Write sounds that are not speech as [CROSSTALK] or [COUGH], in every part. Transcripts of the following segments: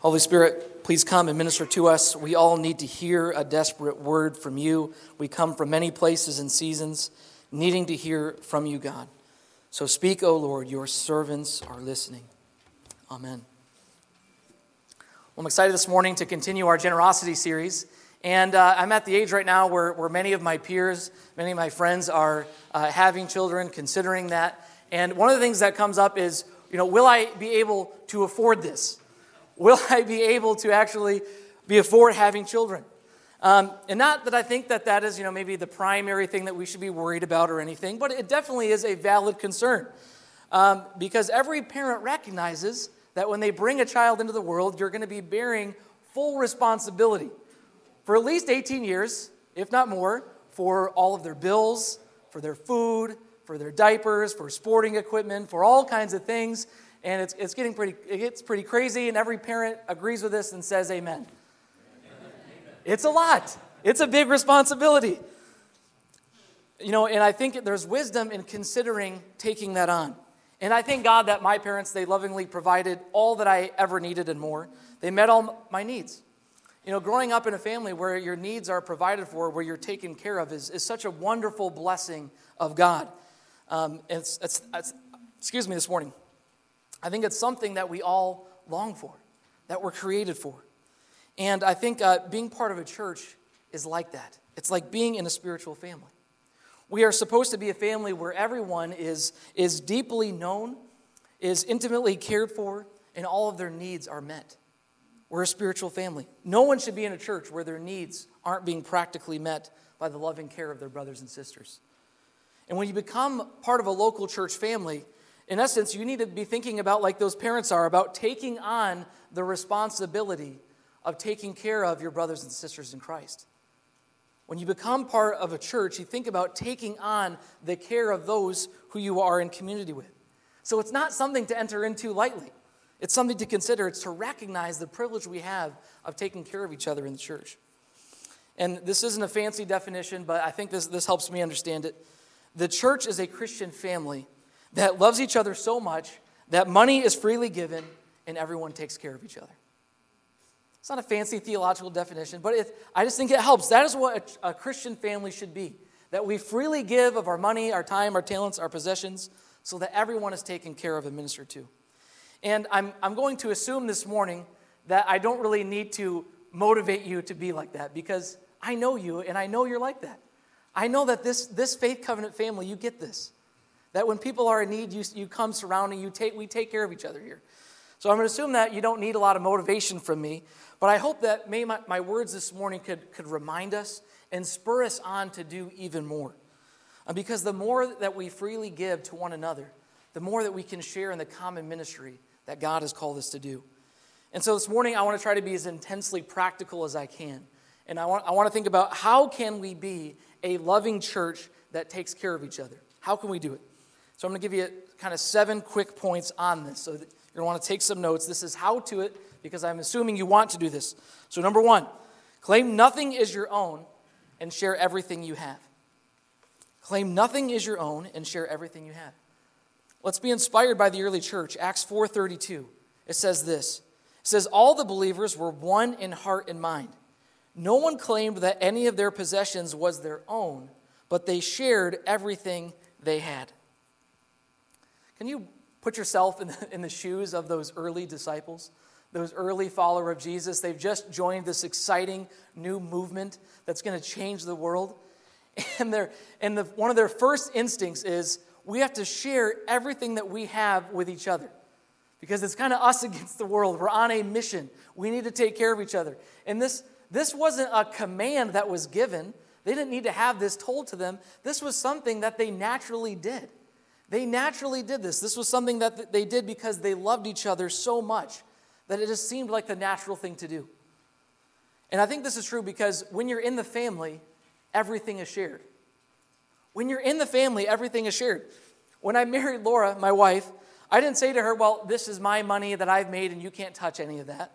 Holy Spirit, please come and minister to us. We all need to hear a desperate word from you. We come from many places and seasons needing to hear from you, God. So speak, O Lord, your servants are listening. Amen. Well, I'm excited this morning to continue our generosity series. And uh, I'm at the age right now where, where many of my peers, many of my friends are uh, having children, considering that. And one of the things that comes up is, you know, will I be able to afford this? Will [LAUGHS] I be able to actually be afford having children? Um, and not that I think that that is, you know, maybe the primary thing that we should be worried about or anything, but it definitely is a valid concern. Um, because every parent recognizes that when they bring a child into the world, you're going to be bearing full responsibility for at least 18 years, if not more, for all of their bills, for their food, for their diapers, for sporting equipment, for all kinds of things and it's, it's getting pretty, it gets pretty crazy, and every parent agrees with this and says amen. amen. It's a lot. It's a big responsibility. You know, and I think there's wisdom in considering taking that on. And I thank God that my parents, they lovingly provided all that I ever needed and more. They met all my needs. You know, growing up in a family where your needs are provided for, where you're taken care of, is, is such a wonderful blessing of God. Um, it's, it's, it's, excuse me this morning. I think it's something that we all long for, that we're created for. And I think uh, being part of a church is like that. It's like being in a spiritual family. We are supposed to be a family where everyone is, is deeply known, is intimately cared for, and all of their needs are met. We're a spiritual family. No one should be in a church where their needs aren't being practically met by the loving care of their brothers and sisters. And when you become part of a local church family, in essence, you need to be thinking about, like those parents are, about taking on the responsibility of taking care of your brothers and sisters in Christ. When you become part of a church, you think about taking on the care of those who you are in community with. So it's not something to enter into lightly. It's something to consider. It's to recognize the privilege we have of taking care of each other in the church. And this isn't a fancy definition, but I think this, this helps me understand it. The church is a Christian family that loves each other so much that money is freely given and everyone takes care of each other. It's not a fancy theological definition, but it, I just think it helps. That is what a, a Christian family should be that we freely give of our money, our time, our talents, our possessions, so that everyone is taken care of and ministered to. And I'm, I'm going to assume this morning that I don't really need to motivate you to be like that because I know you and I know you're like that. I know that this, this faith covenant family, you get this. That when people are in need, you, you come surrounding, you take, we take care of each other here. So I'm going to assume that you don't need a lot of motivation from me, but I hope that may my, my words this morning could, could remind us and spur us on to do even more. Uh, because the more that we freely give to one another, the more that we can share in the common ministry that God has called us to do. And so this morning, I want to try to be as intensely practical as I can. And I want, I want to think about how can we be a loving church that takes care of each other? How can we do it? So I'm going to give you kind of seven quick points on this. So you're going to want to take some notes. This is how to it because I'm assuming you want to do this. So, number one, claim nothing is your own and share everything you have. Claim nothing is your own and share everything you have. Let's be inspired by the early church. Acts 4:32. It says this. It says all the believers were one in heart and mind. No one claimed that any of their possessions was their own, but they shared everything they had. Can you put yourself in the, [LAUGHS] in the shoes of those early disciples? Those early followers of Jesus, they've just joined this exciting new movement that's going to change the world. [LAUGHS] And, and the, one of their first instincts is we have to share everything that we have with each other because it's kind of us [LAUGHS] against the world. We're on a mission. We need to take care of each other. And this, this wasn't a command that was given, they didn't need to have this told to them. This was something that they naturally did. They naturally did this. This was something that they did because they loved each other so much that it just seemed like the natural thing to do. And I think this is true because when you're in the family, everything is shared. When you're in the family, everything is shared. When I married Laura, my wife, I didn't say to her, Well, this is my money that I've made and you can't touch any of that.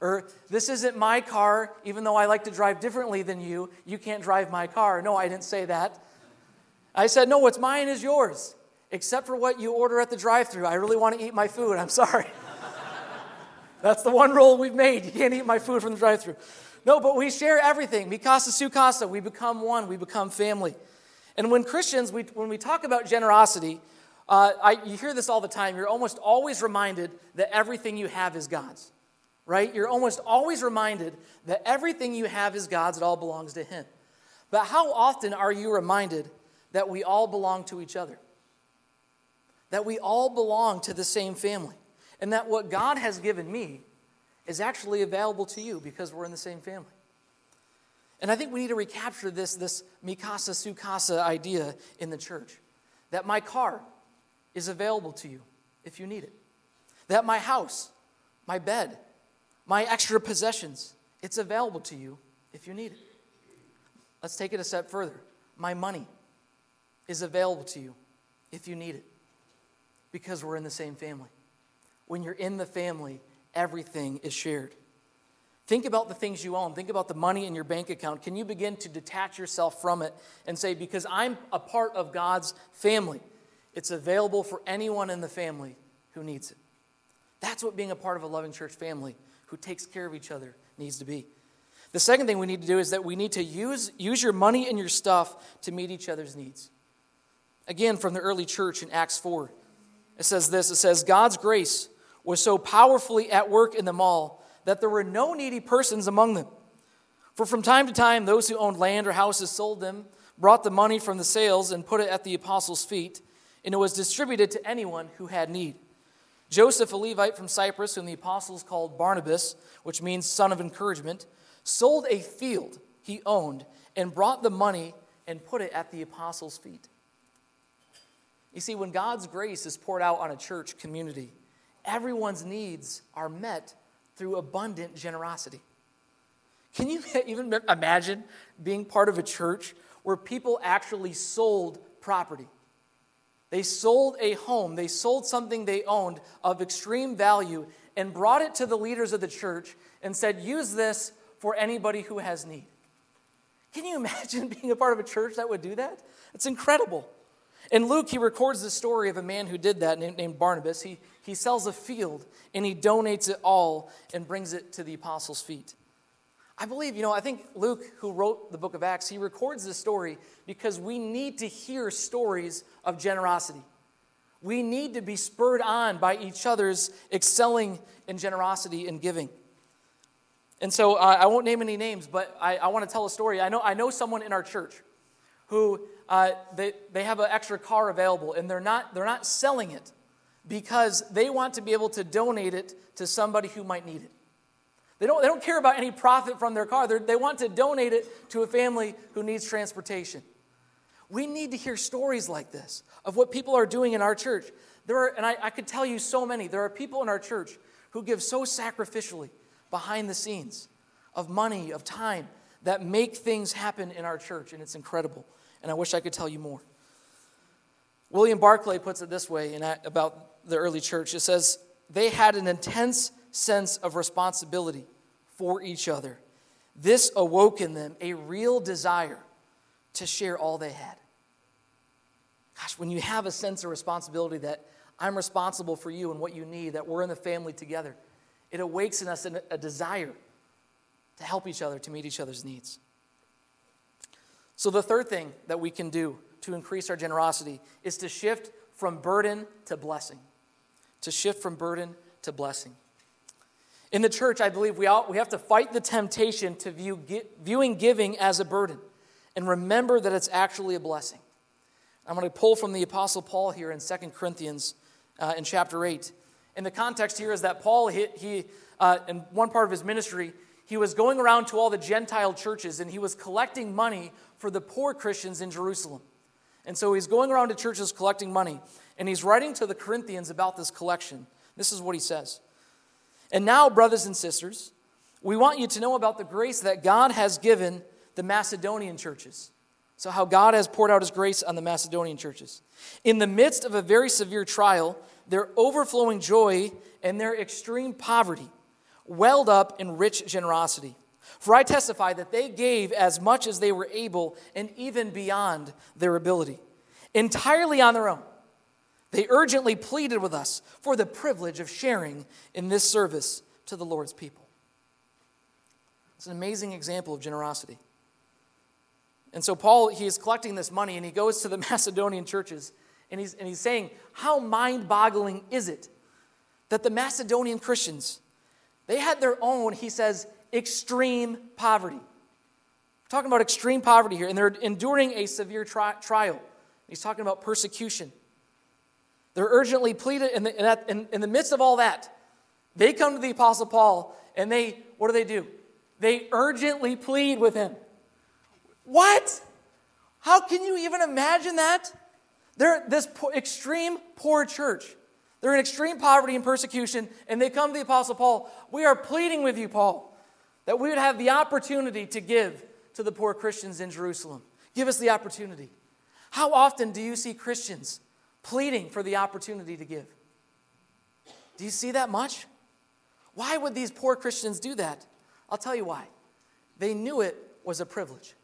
Or, This isn't my car, even though I like to drive differently than you, you can't drive my car. No, I didn't say that. I said, No, what's mine is yours except for what you order at the drive through. I really want to eat my food. I'm sorry. [LAUGHS] That's the one rule we've made. You can't eat my food from the drive through. No, but we share everything. Mikasa Sukasa, we become one, we become family. And when Christians, we, when we talk about generosity, uh, I, you hear this all the time. You're almost always reminded that everything you have is God's, right? You're almost always reminded that everything you have is God's, it all belongs to Him. But how often are you reminded that we all belong to each other? That we all belong to the same family? And that what God has given me is actually available to you because we're in the same family. And I think we need to recapture this, this Mikasa Sukasa idea in the church. That my car is available to you if you need it. That my house, my bed, my extra possessions, it's available to you if you need it. Let's take it a step further. My money is available to you if you need it because we're in the same family. When you're in the family, everything is shared. Think about the things you own. Think about the money in your bank account. Can you begin to detach yourself from it and say, because I'm a part of God's family, it's available for anyone in the family who needs it? That's what being a part of a loving church family who takes care of each other needs to be. The second thing we need to do is that we need to use, use your money and your stuff to meet each other's needs. Again, from the early church in Acts 4, it says this it says, God's grace was so powerfully at work in them all that there were no needy persons among them. For from time to time, those who owned land or houses sold them, brought the money from the sales, and put it at the apostles' feet, and it was distributed to anyone who had need. Joseph, a Levite from Cyprus, whom the apostles called Barnabas, which means son of encouragement, sold a field he owned and brought the money and put it at the apostles' feet. You see, when God's grace is poured out on a church community, everyone's needs are met through abundant generosity. Can you [LAUGHS] even imagine being part of a church where people actually sold property? They sold a home, they sold something they owned of extreme value and brought it to the leaders of the church and said, Use this for anybody who has need. Can you [LAUGHS] imagine being a part of a church that would do that? It's incredible. In Luke, he records the story of a man who did that named Barnabas. He, he sells a field and he donates it all and brings it to the apostles' feet. I believe, you know, I think Luke, who wrote the book of Acts, he records this story because we need to hear stories of generosity. We need to be spurred on by each other's excelling in generosity and giving. And so uh, I won't name any names, but I, I want to tell a story. I know, I know someone in our church who uh, they, they have an extra car available and they're not, they're not selling it because they want to be able to donate it to somebody who might need it. They don't, they don't care about any profit from their car, They're, they want to donate it to a family who needs transportation. We need to hear stories like this of what people are doing in our church. There are, and I, I could tell you so many, there are people in our church who give so sacrificially behind the scenes of money, of time, that make things happen in our church, and it's incredible. And I wish I could tell you more. William Barclay puts it this way in, about the early church it says, They had an intense sense of responsibility for each other. This awoke in them a real desire to share all they had. Gosh, when you have a sense of responsibility that I'm responsible for you and what you need, that we're in the family together, it awakes in us a desire to help each other, to meet each other's needs. So, the third thing that we can do to increase our generosity is to shift from burden to blessing. To shift from burden to blessing. In the church, I believe we, all, we have to fight the temptation to view viewing giving as a burden and remember that it's actually a blessing. I'm going to pull from the Apostle Paul here in 2 Corinthians uh, in chapter 8. And the context here is that Paul, he, he uh, in one part of his ministry, he was going around to all the Gentile churches and he was collecting money for the poor Christians in Jerusalem. And so he's going around to churches collecting money, and he's writing to the Corinthians about this collection. This is what he says. And now, brothers and sisters, we want you to know about the grace that God has given the Macedonian churches. So, how God has poured out his grace on the Macedonian churches. In the midst of a very severe trial, their overflowing joy and their extreme poverty welled up in rich generosity. For I testify that they gave as much as they were able and even beyond their ability, entirely on their own. They urgently pleaded with us for the privilege of sharing in this service to the Lord's people. It's an amazing example of generosity. And so Paul, he is collecting this money and he goes to the [LAUGHS] Macedonian churches and he's, and he's saying, How mind boggling is it that the Macedonian Christians, they had their own, he says, extreme poverty. We're talking about extreme poverty here, and they're enduring a severe tri- trial. He's talking about persecution. They're urgently pleaded, in the, in, in the midst of all that, they come to the Apostle Paul and they, what do they do? They urgently plead with him. What? How can you even imagine that? They're this poor, extreme poor church. They're in extreme poverty and persecution, and they come to the Apostle Paul. We are pleading with you, Paul, that we would have the opportunity to give to the poor Christians in Jerusalem. Give us the opportunity. How often do you see Christians pleading for the opportunity to give? Do you see that much? Why would these poor Christians do that? I'll tell you why. They knew it was a privilege.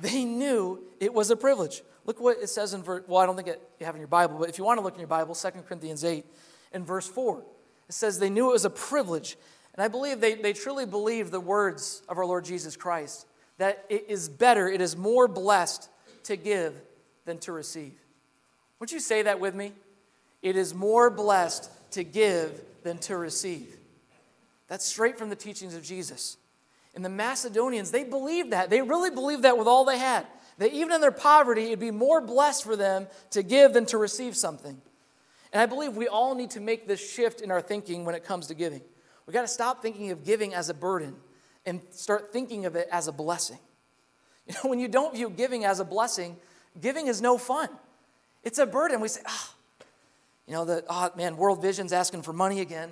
They knew it was a privilege. Look what it says in verse, well, I don't think it, you have in your Bible, but if you want to look in your Bible, 2 Corinthians 8 in verse 4, it says they knew it was a privilege. And I believe they, they truly believed the words of our Lord Jesus Christ that it is better, it is more blessed to give than to receive. Would you say that with me? It is more blessed to give than to receive. That's straight from the teachings of Jesus. And the Macedonians, they believed that. They really believed that with all they had. That even in their poverty, it'd be more blessed for them to give than to receive something. And I believe we all need to make this shift in our thinking when it comes to giving. We've got to stop thinking of giving as a burden and start thinking of it as a blessing. [LAUGHS] You know, when you don't view giving as a blessing, giving is no fun. It's a burden. We say, oh, you know, the, oh man, World Vision's asking for money again.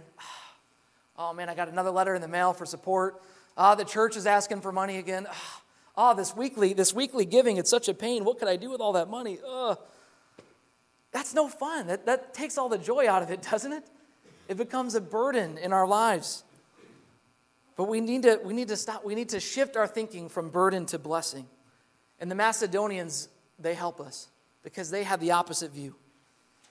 Oh [SIGHS] man, I got another letter in the mail for support. Ah, the church is asking for money again. Ah, oh, this weekly, this weekly giving, it's such a pain. What could I do with all that money? Ugh. That's no fun. That, that takes all the joy out of it, [LAUGHS] doesn't it? It becomes a burden in our lives. But we need to, we need to stop, we need to shift our thinking from burden to blessing. And the Macedonians, they help us because they have the opposite view.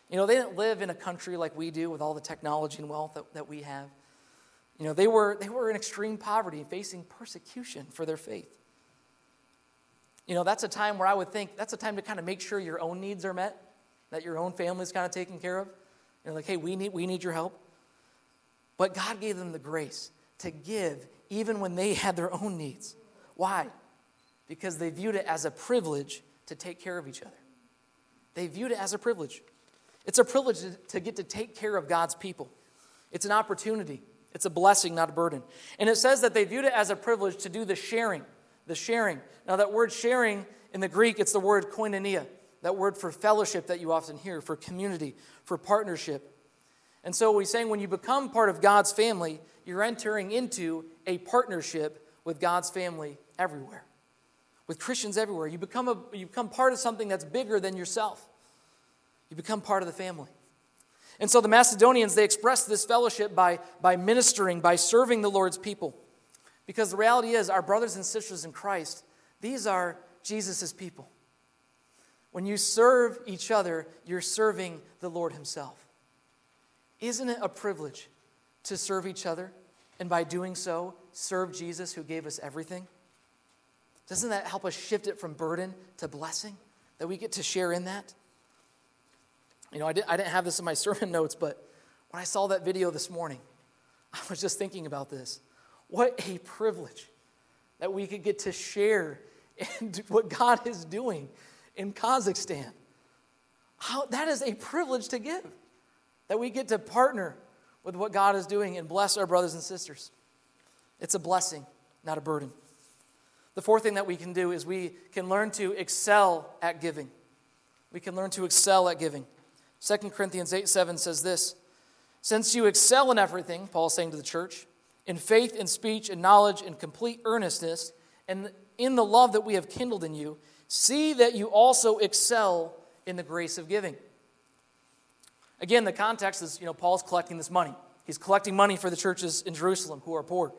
You know, they didn't live in a country like we do with all the technology and wealth that, that we have. You know, they were, they were in extreme poverty, facing persecution for their faith. You know, that's a time where I would think that's a time to kind of make sure your own needs are met, that your own family's kind of taken care of. You're like, hey, we need, we need your help. But God gave them the grace to give even when they [LAUGHS] had their own needs. Why? Because they viewed it as a privilege to take care of each other. They viewed it as a privilege. It's a privilege to get to take care of God's people. It's an opportunity. It's a blessing, not a burden. And it says that they viewed it as a privilege to do the sharing. The sharing. Now, that word sharing in the Greek, it's the word koinonia, that word for fellowship that you often hear, for community, for partnership. And so he's saying when you become part of God's family, you're entering into a partnership with God's family everywhere, with Christians everywhere. You become, a, you become part of something that's bigger than yourself. You become part of the family. And so the Macedonians, they expressed this fellowship by, by ministering, by serving the Lord's people. Because the reality is, our brothers and sisters in Christ, these are Jesus' people. When you serve each other, you're serving the Lord Himself. Isn't it a privilege to serve each other and by doing so, serve Jesus who gave us everything? Doesn't that help us shift it from burden to blessing? That we get to share in that? You know, I, did, I didn't have this in my [LAUGHS] sermon notes, but when I saw that video this morning, I was just thinking about this. What a privilege that we could get to share in [LAUGHS] what God is doing in Kazakhstan. How, that is a privilege to give, that we get to partner with what God is doing and bless our brothers and sisters. It's a blessing, not a burden. The fourth thing that we can do is we can learn to excel at giving. We can learn to excel at giving. 2 Corinthians 8 7 says this Since you excel in everything, Paul is saying to the church, in faith, in speech, in knowledge, in complete earnestness, and in the love that we have kindled in you, see that you also excel in the grace of giving. Again, the context is, you know, Paul's collecting this money. He's collecting money for the churches in Jerusalem who are poor.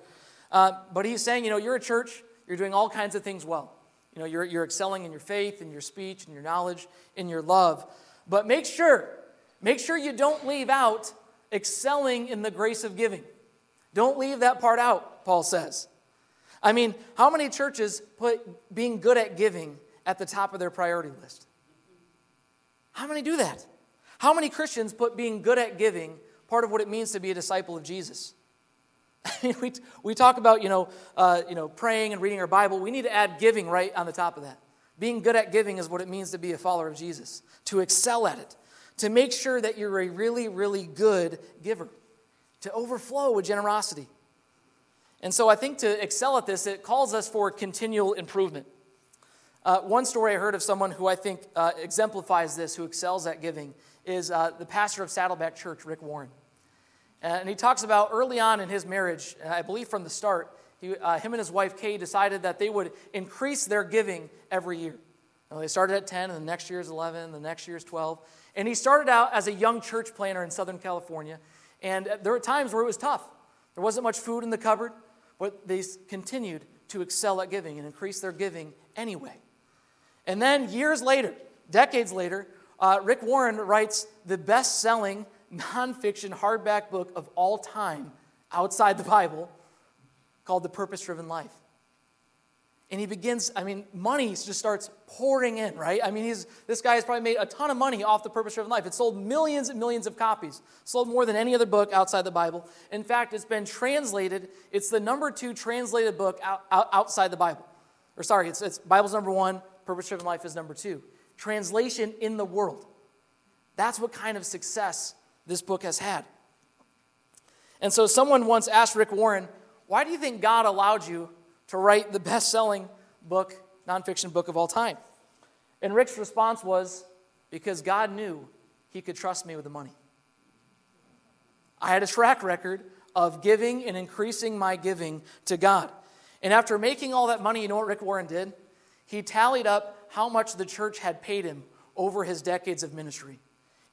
Uh, but he's saying, you know, you're a church, you're doing all kinds of things well. You know, you're, you're excelling in your faith, in your speech, in your knowledge, in your love. But make sure, make sure you don't leave out excelling in the grace of giving. Don't leave that part out, Paul says. I mean, how many churches put being good at giving at the top of their priority list? How many do that? How many Christians put being good at giving part of what it means to be a disciple of Jesus? [LAUGHS] we, we talk about, you know, uh, you know, praying and reading our Bible. We need to add giving right on the top of that. Being good at giving is what it means to be a follower of Jesus, to excel at it, to make sure that you're a really, really good giver, to overflow with generosity. And so I think to excel at this, it calls us for continual improvement. Uh, one story I heard of someone who I think uh, exemplifies this, who excels at giving, is uh, the pastor of Saddleback Church, Rick Warren. And he talks about early on in his marriage, I believe from the start, he, uh, him and his wife Kay decided that they would increase their giving every year. Now, they started at 10, and the next year is 11, the next year is 12. And he started out as a young church planter in Southern California. And there were times where it was tough. There wasn't much food in the cupboard, but they continued to excel at giving and increase their giving anyway. And then years later, decades later, uh, Rick Warren writes the best selling nonfiction hardback book of all time outside the Bible called The Purpose Driven Life. And he begins, I mean, money just starts pouring in, right? I mean, he's, this guy has probably made a ton of money off The Purpose Driven Life. It sold millions and millions of copies, sold more than any other book outside the Bible. In fact, it's been translated, it's the number two translated book out, out, outside the Bible. Or sorry, it's, it's Bible's number one, Purpose Driven Life is number two. Translation in the world. That's what kind of success this book has had. And so someone once asked Rick Warren, why do you think God allowed you to write the best selling book, nonfiction book of all time? And Rick's response was, Because God knew he could trust me with the money. I had a track record of giving and increasing my giving to God. And after making all that money, you know what Rick Warren did? He tallied up how much the church had paid him over his decades of ministry.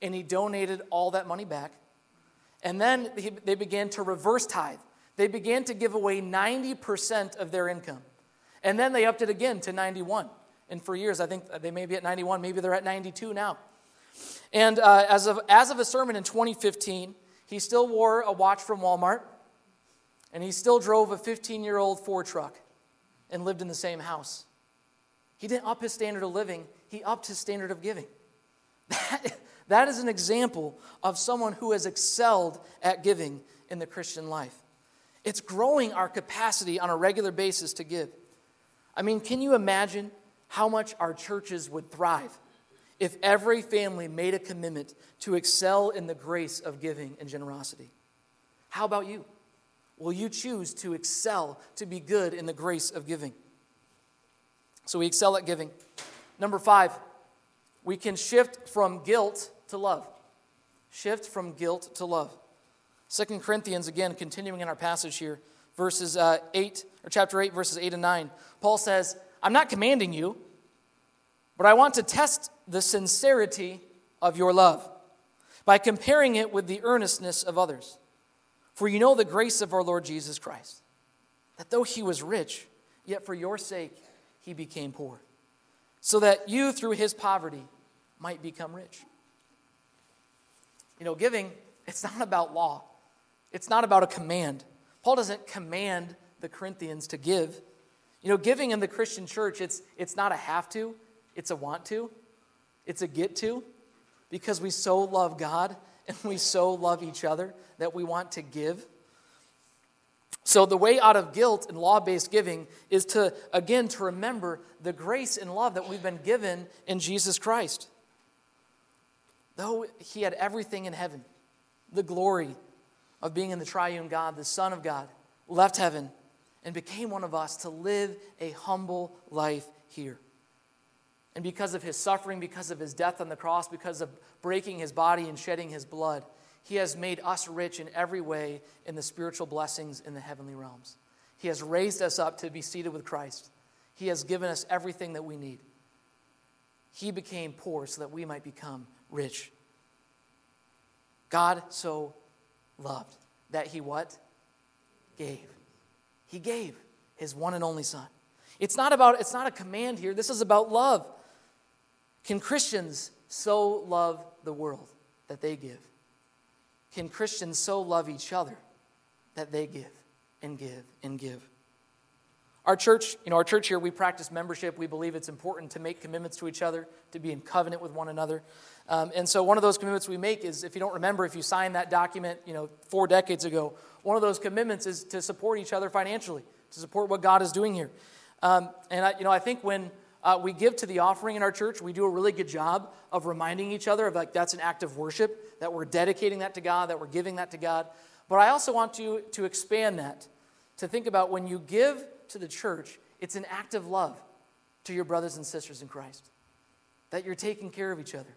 And he donated all that money back. And then they began to reverse tithe. They began to give away 90% of their income. And then they upped it again to 91. And for years, I think they may be at 91, maybe they're at 92 now. And uh, as, of, as of a sermon in 2015, he still wore a watch from Walmart, and he still drove a 15 year old Ford truck and lived in the same house. He didn't up his standard of living, he upped his standard of giving. [LAUGHS] That, that is an example of someone who has excelled at giving in the Christian life. It's growing our capacity on a regular basis to give. I mean, can you imagine how much our churches would thrive if every family made a commitment to excel in the grace of giving and generosity? How about you? Will you choose to excel, to be good in the grace of giving? So we excel at giving. Number five, we can shift from guilt to love. Shift from guilt to love. Second Corinthians, again, continuing in our passage here, verses uh, 8, or chapter 8, verses 8 and 9. Paul says, I'm not commanding you, but I want to test the sincerity of your love by comparing it with the earnestness of others. For you know the grace of our Lord Jesus Christ, that though he was rich, yet for your sake he became poor, so that you through his poverty might become rich. You know, giving, it's not about law. It's not about a command. Paul doesn't command the Corinthians to give. You know, giving in the Christian church, it's, it's not a have to, it's a want to, it's a get to, because we so love God [LAUGHS] and we so love each other that we want to give. So, the way out of guilt and law based giving is to, again, to remember the grace and love that we've been given in Jesus Christ. Though he had everything in heaven, the glory, of being in the triune God, the Son of God, left heaven and became one of us to live a humble life here. And because of his suffering, because of his death on the cross, because of breaking his body and shedding his blood, he has made us rich in every way in the spiritual blessings in the heavenly realms. He has raised us up to be seated with Christ. He has given us everything that we need. He became poor so that we might become rich. God so loved. That he what? Gave. He gave his one and only son. It's not about it's not a command here. This is about love. Can Christians so love the world that they give? Can Christians so love each other that they give and give and give. Our church, you know, our church here, we practice membership. We believe it's important to make commitments to each other, to be in covenant with one another. Um, and so one of those commitments we make is, if you don't remember, if you signed that document, you know, four decades ago, one of those commitments is to support each other financially, to support what God is doing here. Um, and I, you know, I think when uh, we give to the offering in our church, we do a really good job of reminding each other of like that's an act of worship, that we're dedicating that to God, that we're giving that to God. But I also want you to expand that, to think about when you give to the church, it's an act of love to your brothers and sisters in Christ. That you're taking care of each other,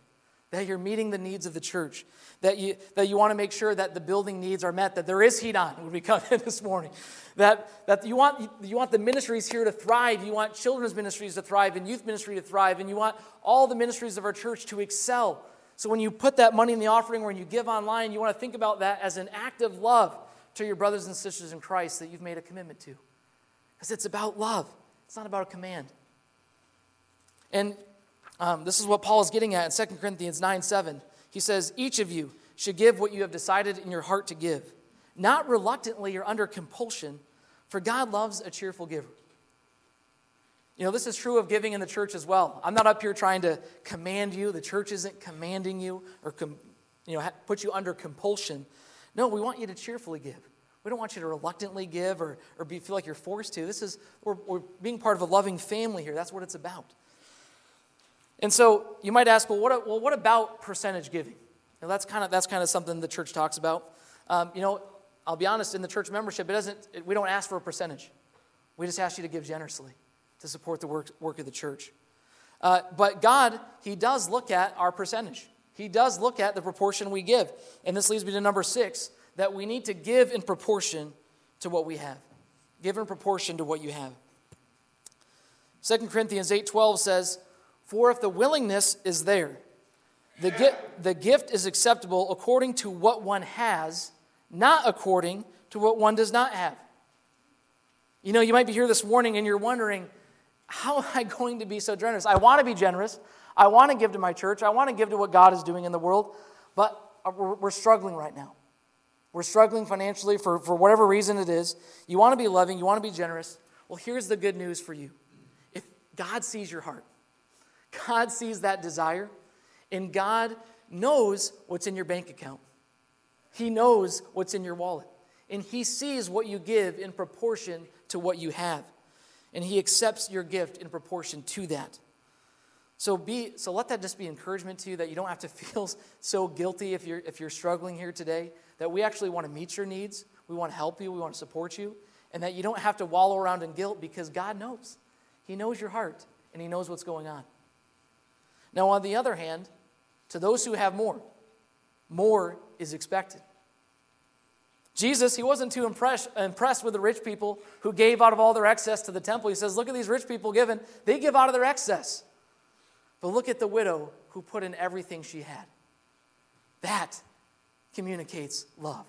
that you're meeting the needs of the church, that you, that you want to make sure that the building needs are met, that there is heat on when we come [LAUGHS] in this morning, that, that you, want, you want the ministries here to thrive, you want children's ministries to thrive, and youth ministry to thrive, and you want all the ministries of our church to excel. So when you put that money in the offering, or when you give online, you want to think about that as an act of love to your brothers and sisters in Christ that you've made a commitment to. Because it's about love, it's not about a command. And um, this is what Paul is getting at in 2 Corinthians 9 7. He says, Each of you should give what you have decided in your heart to give, not reluctantly or under compulsion, for God loves a cheerful giver. You know, this is true of giving in the church as well. I'm not up here trying to command you. The church isn't commanding you or com- you know, put you under compulsion. No, we want you to cheerfully give. We don't want you to reluctantly give or, or be, feel like you're forced to. This is, we're, we're being part of a loving family here. That's what it's about. And so you might ask, well, what, well, what about percentage giving? Now, that's kind of that's kind of something the church talks about. Um, you know, I'll be honest. In the church membership, it doesn't. It, we don't ask for a percentage. We just ask you to give generously to support the work, work of the church. Uh, but God, He does look at our percentage. He does look at the proportion we give. And this leads me to number six that we need to give in proportion to what we have. Give in proportion to what you have. 2 Corinthians 8:12 says, "For if the willingness is there, the, gi- the gift is acceptable according to what one has, not according to what one does not have." You know, you might be here this morning and you're wondering, how am I going to be so generous? I want to be generous. I want to give to my church. I want to give to what God is doing in the world, but uh, we're, we're struggling right now. We're struggling financially for, for whatever reason it is. You want to be loving, you want to be generous. Well, here's the good news for you. If God sees your heart, God sees that desire, and God knows what's in your bank account. He knows what's in your wallet. And He sees what you give in proportion to what you have. And He accepts your gift in proportion to that. So be so let that just be encouragement to you that you don't have to [LAUGHS] feel so guilty if you're if you're struggling here today that we actually want to meet your needs, we want to help you, we want to support you, and that you don't have to wallow around in guilt because God knows. He knows your heart and He knows what's going on. Now, on the other hand, to those who have more, more is expected. Jesus, he wasn't too impressed, impressed with the rich people who gave out of all their excess to the temple. He says, Look at these rich people giving. They give out of their excess. But look at the widow who put in everything she had. That communicates love.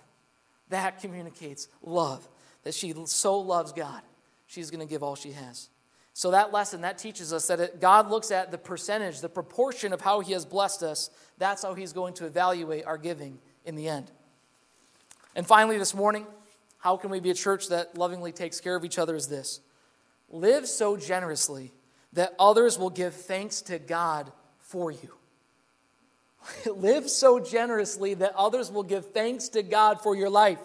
That communicates love, that she so loves God, she's going to give all she has. So, that lesson, that teaches us that it, God looks at the percentage, the proportion of how He has blessed us. That's how He's going to evaluate our giving in the end. And finally, this morning, how can we be a church that lovingly takes care of each other? Is this live so generously that others will give thanks to God for you. [LAUGHS] Live so generously that others will give thanks to God for your life.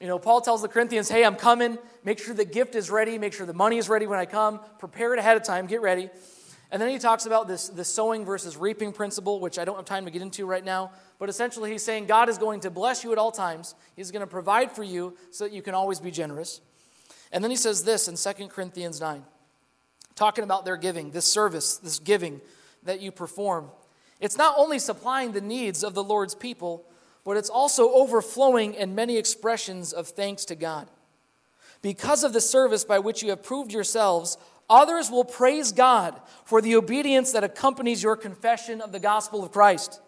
You know, Paul tells the Corinthians, hey, I'm coming. Make sure the gift is ready. Make sure the money is ready when I come. Prepare it ahead of time. Get ready. And then he talks about this, this sowing versus reaping principle, which I don't have time to get into right now. But essentially, he's saying God is going to bless you at all times. He's going to provide for you so that you can always be generous. And then he says this in 2 Corinthians 9, talking about their giving, this service, this giving that you perform. It's not only supplying the needs of the Lord's people, but it's also overflowing in many expressions of thanks to God. Because of the service by which you have proved yourselves, others will praise God for the obedience that accompanies your confession of the gospel of Christ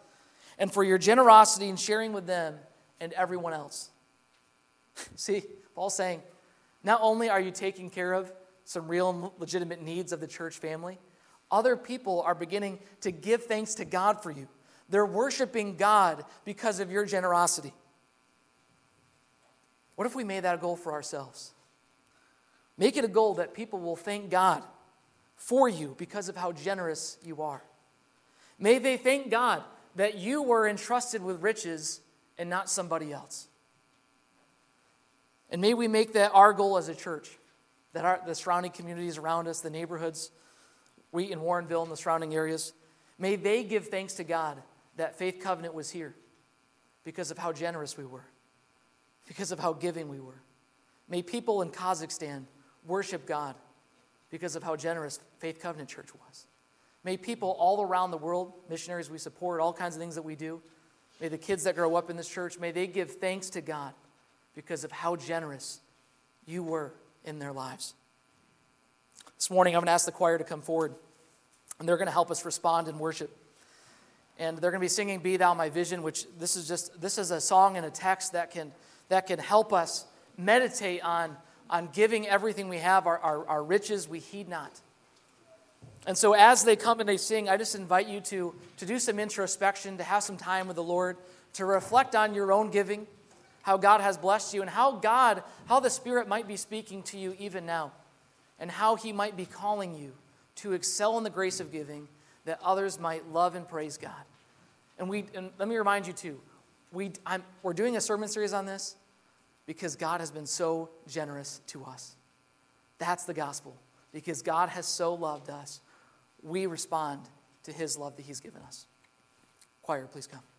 and for your generosity in sharing with them and everyone else. [LAUGHS] See, Paul's saying, not only are you taking care of some real legitimate needs of the church family, other people are beginning to give thanks to God for you. They're worshiping God because of your generosity. What if we made that a goal for ourselves? Make it a goal that people will thank God for you because of how generous you are. May they thank God that you were entrusted with riches and not somebody else. And may we make that our goal as a church, that our, the surrounding communities around us, the neighborhoods, we in Warrenville and the surrounding areas, may they give thanks to God that Faith Covenant was here because of how generous we were, because of how giving we were. May people in Kazakhstan worship God because of how generous Faith Covenant Church was. May people all around the world, missionaries we support, all kinds of things that we do, may the kids that grow up in this church, may they give thanks to God because of how generous you were in their lives. This morning, I'm going to ask the choir to come forward, and they're going to help us respond in worship. And they're going to be singing Be Thou My Vision, which this is just this is a song and a text that can that can help us meditate on, on giving everything we have, our, our, our riches we heed not. And so as they come and they sing, I just invite you to, to do some introspection, to have some time with the Lord, to reflect on your own giving how God has blessed you, and how God, how the Spirit might be speaking to you even now, and how He might be calling you to excel in the grace of giving that others might love and praise God. And, we, and let me remind you too, we, I'm, we're doing a sermon series on this because God has been so generous to us. That's the gospel. Because God has so loved us, we respond to his love that he's given us. Choir, please come.